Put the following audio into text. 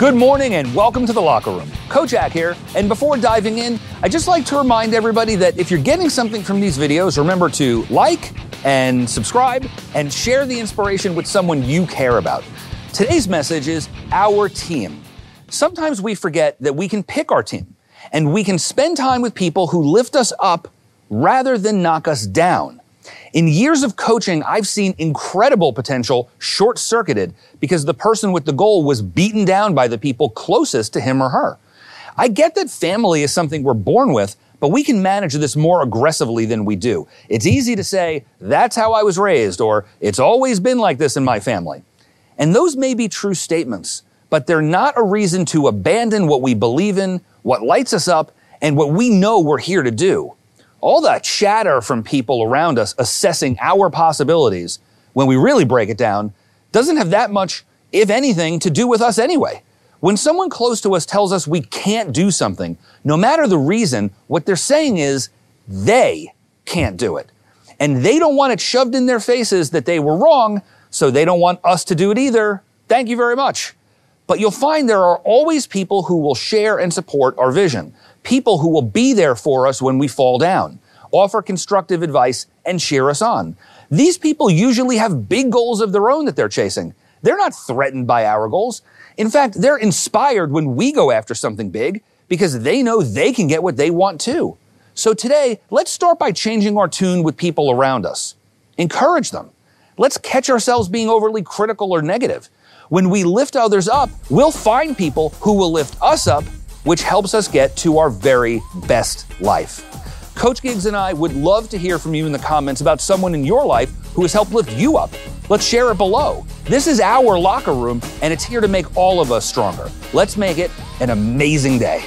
Good morning and welcome to the locker room. Jack here. And before diving in, I'd just like to remind everybody that if you're getting something from these videos, remember to like and subscribe and share the inspiration with someone you care about. Today's message is our team. Sometimes we forget that we can pick our team and we can spend time with people who lift us up rather than knock us down. In years of coaching, I've seen incredible potential short circuited because the person with the goal was beaten down by the people closest to him or her. I get that family is something we're born with, but we can manage this more aggressively than we do. It's easy to say, that's how I was raised, or it's always been like this in my family. And those may be true statements, but they're not a reason to abandon what we believe in, what lights us up, and what we know we're here to do. All that chatter from people around us assessing our possibilities, when we really break it down, doesn't have that much, if anything, to do with us anyway. When someone close to us tells us we can't do something, no matter the reason, what they're saying is they can't do it. And they don't want it shoved in their faces that they were wrong, so they don't want us to do it either. Thank you very much. But you'll find there are always people who will share and support our vision, people who will be there for us when we fall down, offer constructive advice, and cheer us on. These people usually have big goals of their own that they're chasing. They're not threatened by our goals. In fact, they're inspired when we go after something big because they know they can get what they want too. So today, let's start by changing our tune with people around us. Encourage them. Let's catch ourselves being overly critical or negative. When we lift others up, we'll find people who will lift us up, which helps us get to our very best life. Coach Gigs and I would love to hear from you in the comments about someone in your life who has helped lift you up. Let's share it below. This is our locker room, and it's here to make all of us stronger. Let's make it an amazing day.